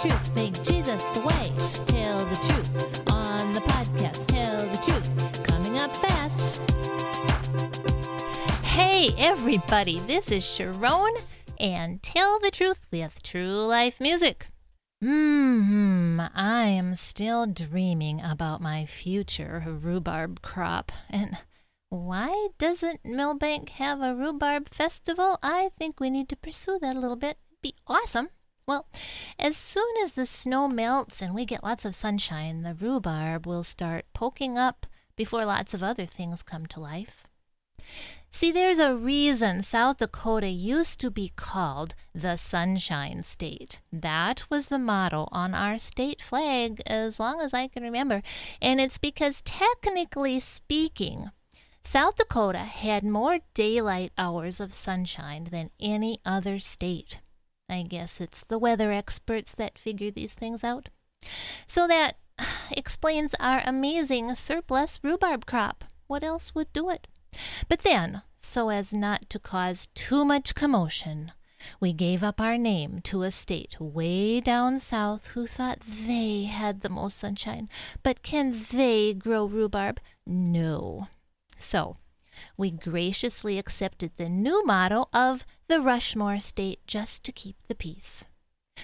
truth. Make Jesus the way. Tell the truth on the podcast. Tell the truth. Coming up fast. Hey, everybody. This is Sharon and Tell the Truth with True Life Music. Hmm, I am still dreaming about my future rhubarb crop. And why doesn't Milbank have a rhubarb festival? I think we need to pursue that a little bit. It'd be awesome. Well, as soon as the snow melts and we get lots of sunshine, the rhubarb will start poking up before lots of other things come to life. See, there's a reason South Dakota used to be called the Sunshine State. That was the motto on our state flag as long as I can remember. And it's because, technically speaking, South Dakota had more daylight hours of sunshine than any other state. I guess it's the weather experts that figure these things out. So that explains our amazing surplus rhubarb crop. What else would do it? But then, so as not to cause too much commotion, we gave up our name to a state way down south who thought they had the most sunshine. But can they grow rhubarb? No. So, we graciously accepted the new motto of the Rushmore State just to keep the peace.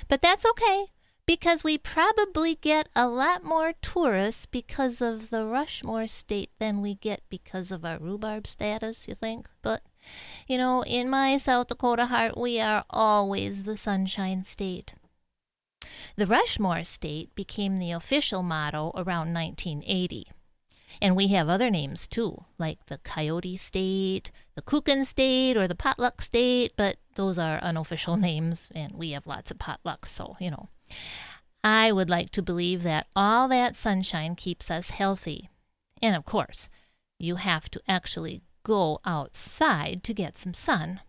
But that's okay, because we probably get a lot more tourists because of the Rushmore State than we get because of our rhubarb status, you think? But, you know, in my South Dakota heart, we are always the Sunshine State. The Rushmore State became the official motto around 1980. And we have other names too, like the Coyote State, the Kuchen State, or the Potluck State, but those are unofficial names, and we have lots of potlucks, so, you know. I would like to believe that all that sunshine keeps us healthy. And of course, you have to actually go outside to get some sun.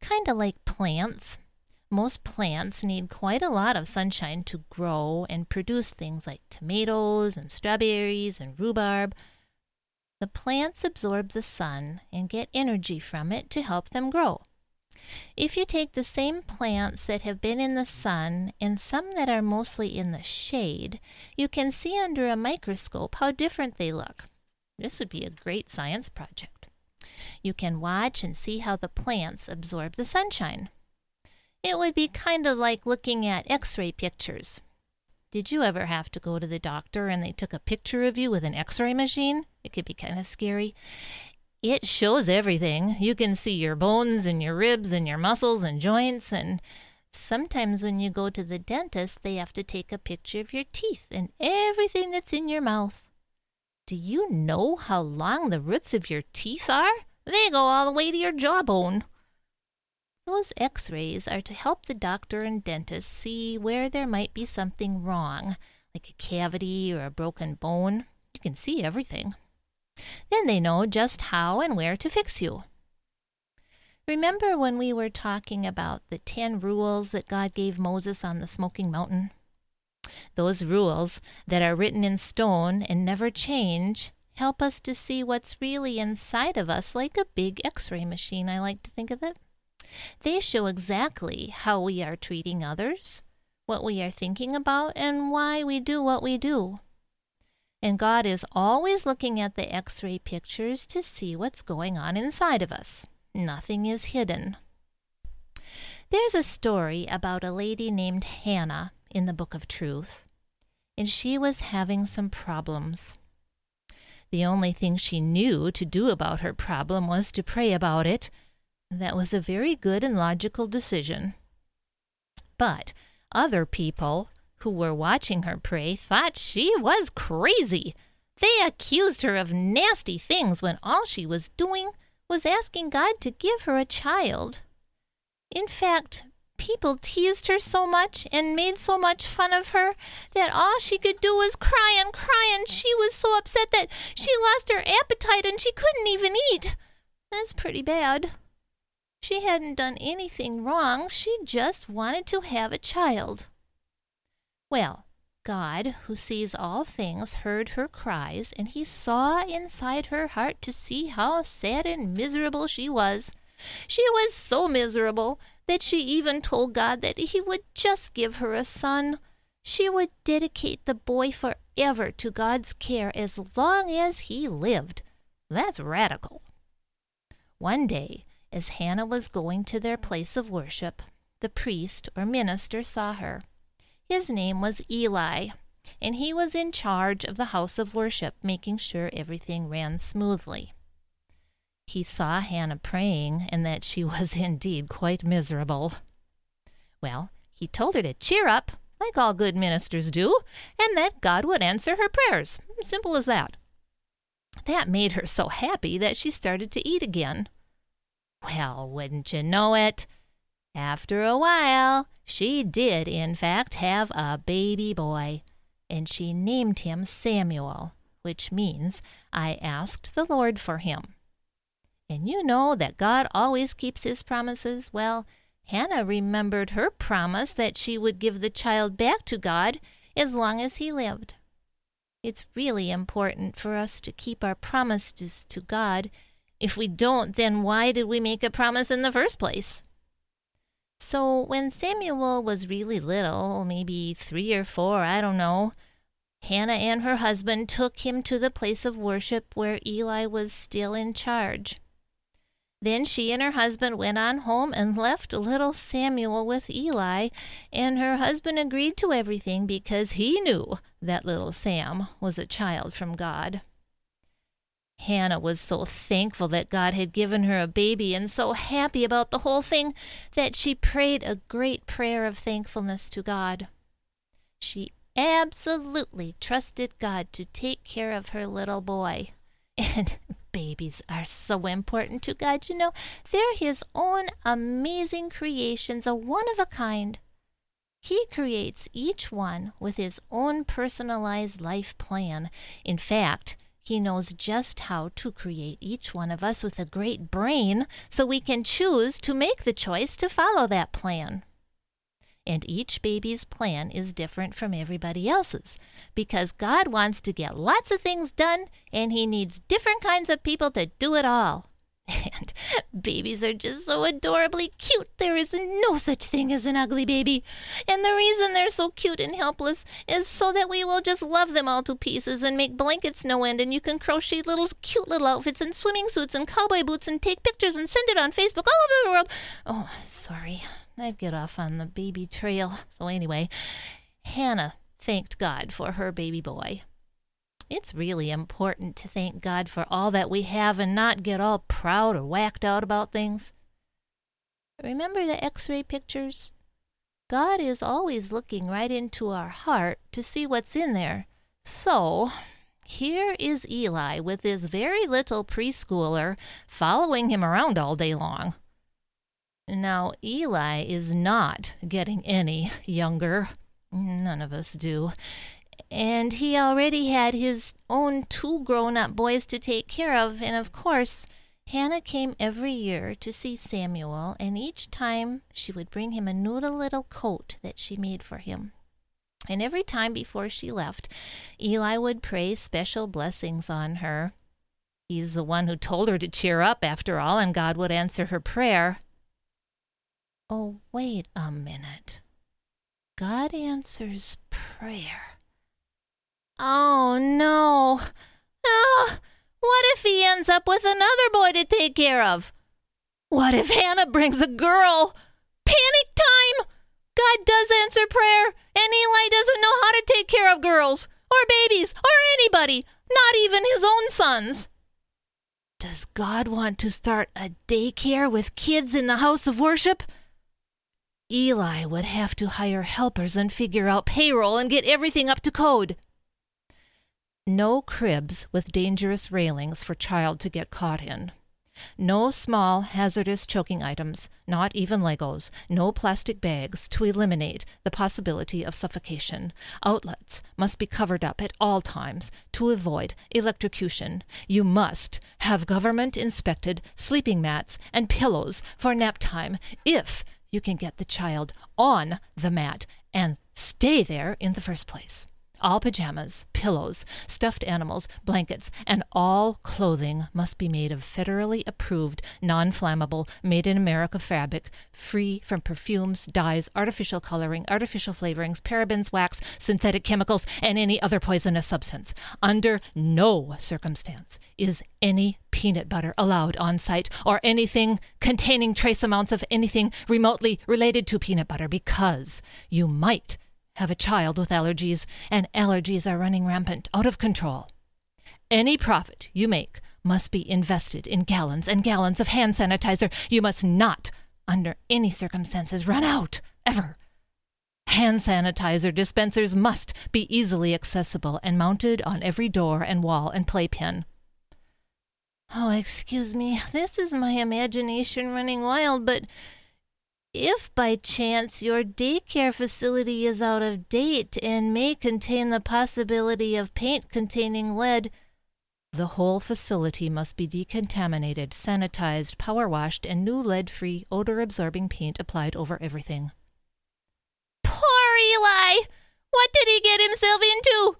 Kind of like plants. Most plants need quite a lot of sunshine to grow and produce things like tomatoes and strawberries and rhubarb. The plants absorb the sun and get energy from it to help them grow. If you take the same plants that have been in the sun and some that are mostly in the shade, you can see under a microscope how different they look. This would be a great science project. You can watch and see how the plants absorb the sunshine. It would be kind of like looking at x ray pictures. Did you ever have to go to the doctor and they took a picture of you with an x ray machine? It could be kind of scary. It shows everything. You can see your bones and your ribs and your muscles and joints. And sometimes when you go to the dentist, they have to take a picture of your teeth and everything that's in your mouth. Do you know how long the roots of your teeth are? They go all the way to your jawbone. Those x rays are to help the doctor and dentist see where there might be something wrong, like a cavity or a broken bone. You can see everything. Then they know just how and where to fix you. Remember when we were talking about the ten rules that God gave Moses on the smoking mountain? Those rules that are written in stone and never change help us to see what's really inside of us like a big x ray machine, I like to think of it. They show exactly how we are treating others, what we are thinking about, and why we do what we do. And God is always looking at the x ray pictures to see what's going on inside of us. Nothing is hidden. There's a story about a lady named Hannah in the Book of Truth, and she was having some problems. The only thing she knew to do about her problem was to pray about it that was a very good and logical decision. But other people who were watching her pray thought she was crazy. They accused her of nasty things when all she was doing was asking God to give her a child. In fact, people teased her so much and made so much fun of her that all she could do was cry and cry, and she was so upset that she lost her appetite and she couldn't even eat. That's pretty bad. She hadn't done anything wrong, she just wanted to have a child. Well, God, who sees all things, heard her cries, and he saw inside her heart to see how sad and miserable she was. She was so miserable that she even told God that he would just give her a son, she would dedicate the boy forever to God's care as long as he lived. That's radical. One day, as Hannah was going to their place of worship, the priest or minister saw her. His name was Eli, and he was in charge of the house of worship, making sure everything ran smoothly. He saw Hannah praying and that she was indeed quite miserable. Well, he told her to cheer up, like all good ministers do, and that God would answer her prayers. Simple as that. That made her so happy that she started to eat again. Well, wouldn't you know it? After a while, she did, in fact, have a baby boy, and she named him Samuel, which means, I asked the Lord for him. And you know that God always keeps his promises. Well, Hannah remembered her promise that she would give the child back to God as long as he lived. It's really important for us to keep our promises to God. If we don't, then why did we make a promise in the first place? So when Samuel was really little, maybe three or four, I don't know, Hannah and her husband took him to the place of worship where Eli was still in charge. Then she and her husband went on home and left little Samuel with Eli, and her husband agreed to everything because he knew that little Sam was a child from God. Hannah was so thankful that God had given her a baby and so happy about the whole thing that she prayed a great prayer of thankfulness to God. She absolutely trusted God to take care of her little boy. And babies are so important to God. You know, they're His own amazing creations, a one of a kind. He creates each one with His own personalized life plan. In fact, He knows just how to create each one of us with a great brain so we can choose to make the choice to follow that plan and each baby's plan is different from everybody else's because God wants to get lots of things done and He needs different kinds of people to do it all. And babies are just so adorably cute. There is no such thing as an ugly baby. And the reason they're so cute and helpless is so that we will just love them all to pieces and make blankets no end. And you can crochet little cute little outfits and swimming suits and cowboy boots and take pictures and send it on Facebook all over the world. Oh, sorry. I'd get off on the baby trail. So, anyway, Hannah thanked God for her baby boy. It's really important to thank God for all that we have and not get all proud or whacked out about things. Remember the x ray pictures? God is always looking right into our heart to see what's in there. So, here is Eli with his very little preschooler following him around all day long. Now, Eli is not getting any younger. None of us do. And he already had his own two grown up boys to take care of, and of course, Hannah came every year to see Samuel, and each time she would bring him a new little coat that she made for him. And every time before she left, Eli would pray special blessings on her. He's the one who told her to cheer up, after all, and God would answer her prayer. Oh, wait a minute. God answers prayer. Oh, no. Ah, what if he ends up with another boy to take care of? What if Hannah brings a girl? Panic time! God does answer prayer, and Eli doesn't know how to take care of girls, or babies, or anybody, not even his own sons. Does God want to start a daycare with kids in the house of worship? Eli would have to hire helpers and figure out payroll and get everything up to code. No cribs with dangerous railings for child to get caught in. No small hazardous choking items, not even Legos, no plastic bags to eliminate the possibility of suffocation. Outlets must be covered up at all times to avoid electrocution. You must have government inspected sleeping mats and pillows for nap time if you can get the child on the mat and stay there in the first place. All pajamas, pillows, stuffed animals, blankets, and all clothing must be made of federally approved, non flammable, made in America fabric, free from perfumes, dyes, artificial coloring, artificial flavorings, parabens, wax, synthetic chemicals, and any other poisonous substance. Under no circumstance is any peanut butter allowed on site or anything containing trace amounts of anything remotely related to peanut butter because you might have a child with allergies, and allergies are running rampant, out of control. Any profit you make must be invested in gallons and gallons of hand sanitizer. You must not, under any circumstances, run out, ever. Hand sanitizer dispensers must be easily accessible and mounted on every door and wall and playpen. Oh, excuse me, this is my imagination running wild, but if by chance your daycare facility is out of date and may contain the possibility of paint containing lead, the whole facility must be decontaminated, sanitized, power washed, and new lead free, odor absorbing paint applied over everything. Poor Eli! What did he get himself into?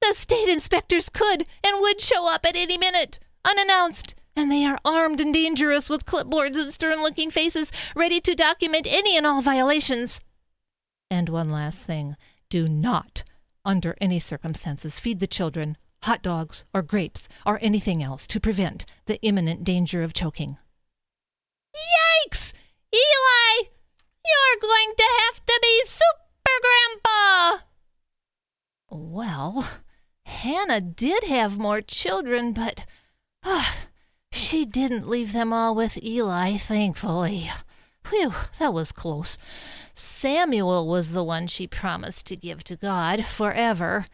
The state inspectors could and would show up at any minute, unannounced and they are armed and dangerous with clipboards and stern looking faces, ready to document any and all violations. And one last thing do not, under any circumstances, feed the children hot dogs or grapes or anything else to prevent the imminent danger of choking. Yikes! Eli! You're going to have to be Super Grandpa! Well, Hannah did have more children, but. Uh, she didn't leave them all with Eli, thankfully. Whew, that was close. Samuel was the one she promised to give to God forever.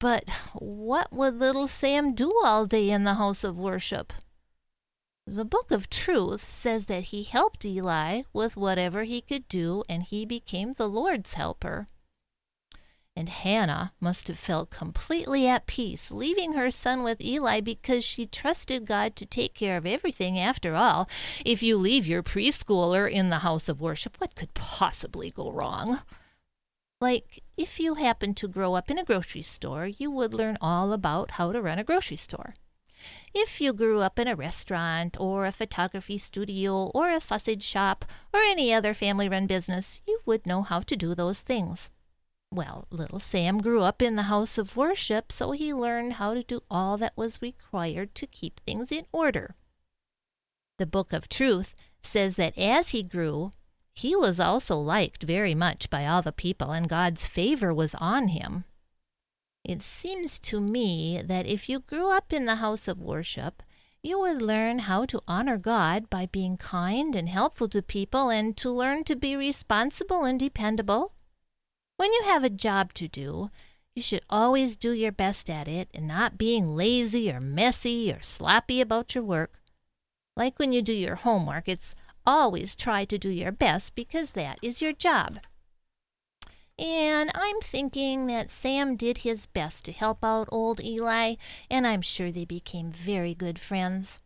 But what would little Sam do all day in the house of worship? The Book of Truth says that he helped Eli with whatever he could do, and he became the Lord's helper and Hannah must have felt completely at peace leaving her son with Eli because she trusted God to take care of everything after all. If you leave your preschooler in the house of worship, what could possibly go wrong? Like, if you happened to grow up in a grocery store, you would learn all about how to run a grocery store. If you grew up in a restaurant or a photography studio or a sausage shop or any other family run business, you would know how to do those things. Well, little Sam grew up in the house of worship, so he learned how to do all that was required to keep things in order. The Book of Truth says that as he grew, he was also liked very much by all the people, and God's favor was on him. It seems to me that if you grew up in the house of worship, you would learn how to honor God by being kind and helpful to people and to learn to be responsible and dependable when you have a job to do, you should always do your best at it and not being lazy or messy or sloppy about your work. Like when you do your homework, it's always try to do your best because that is your job. And I'm thinking that Sam did his best to help out old Eli, and I'm sure they became very good friends.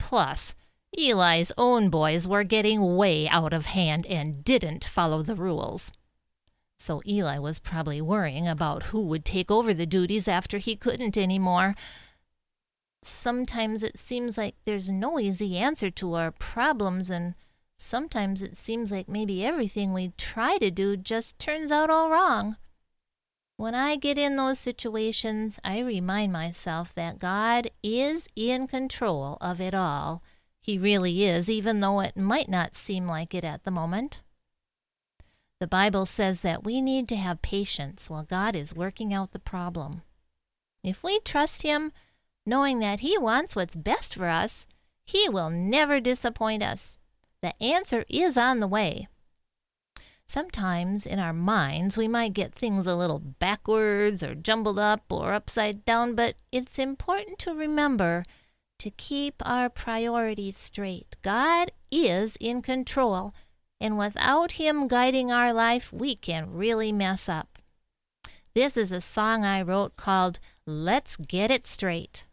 Plus, Eli's own boys were getting way out of hand and didn't follow the rules. So Eli was probably worrying about who would take over the duties after he couldn't anymore. Sometimes it seems like there's no easy answer to our problems, and sometimes it seems like maybe everything we try to do just turns out all wrong. When I get in those situations, I remind myself that God is in control of it all. He really is, even though it might not seem like it at the moment. The Bible says that we need to have patience while God is working out the problem. If we trust Him, knowing that He wants what's best for us, He will never disappoint us. The answer is on the way. Sometimes in our minds we might get things a little backwards or jumbled up or upside down, but it's important to remember to keep our priorities straight. God is in control and without Him guiding our life, we can really mess up. This is a song I wrote called Let's Get It Straight.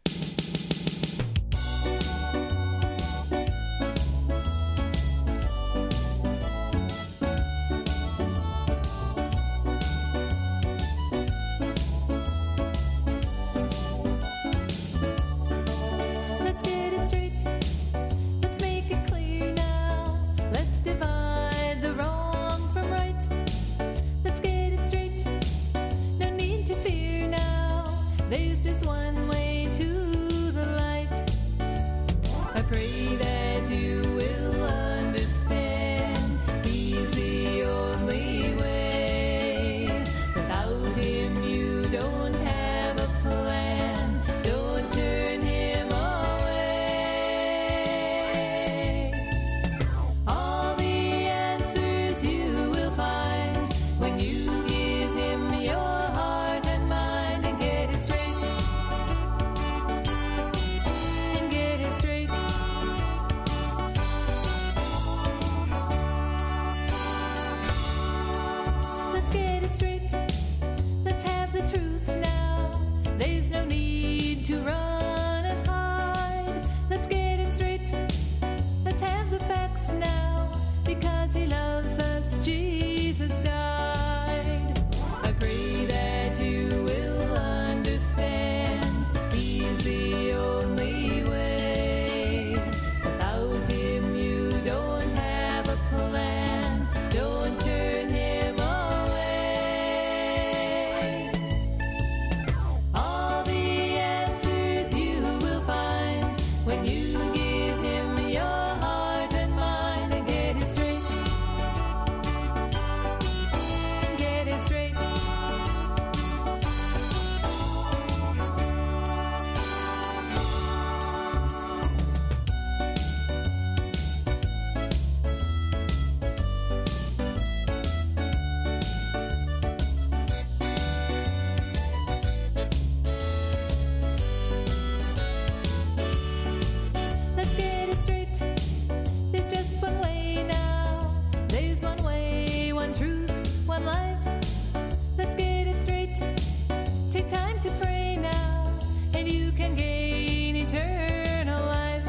you can gain eternal life.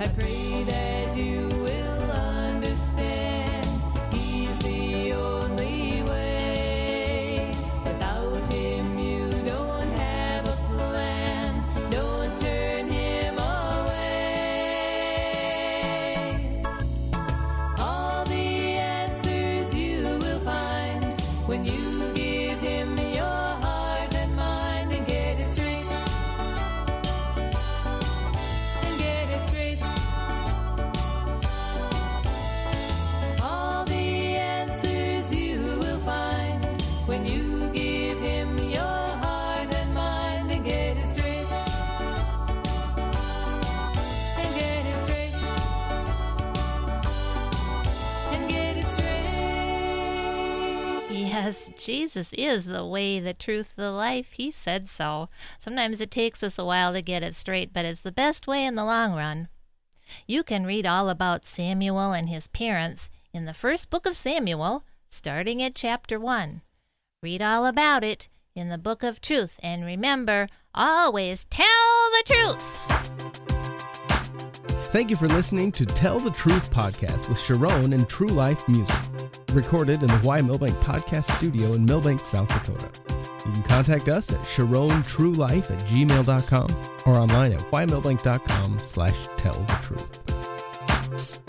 I pray that you. Jesus is the way, the truth, the life. He said so. Sometimes it takes us a while to get it straight, but it's the best way in the long run. You can read all about Samuel and his parents in the first book of Samuel, starting at chapter 1. Read all about it in the book of truth, and remember, always tell the truth. Thank you for listening to Tell the Truth podcast with Sharon and True Life Music, recorded in the Y Milbank Podcast Studio in Milbank, South Dakota. You can contact us at sharontruelife at gmail.com or online at ymilbank.com slash tell the truth.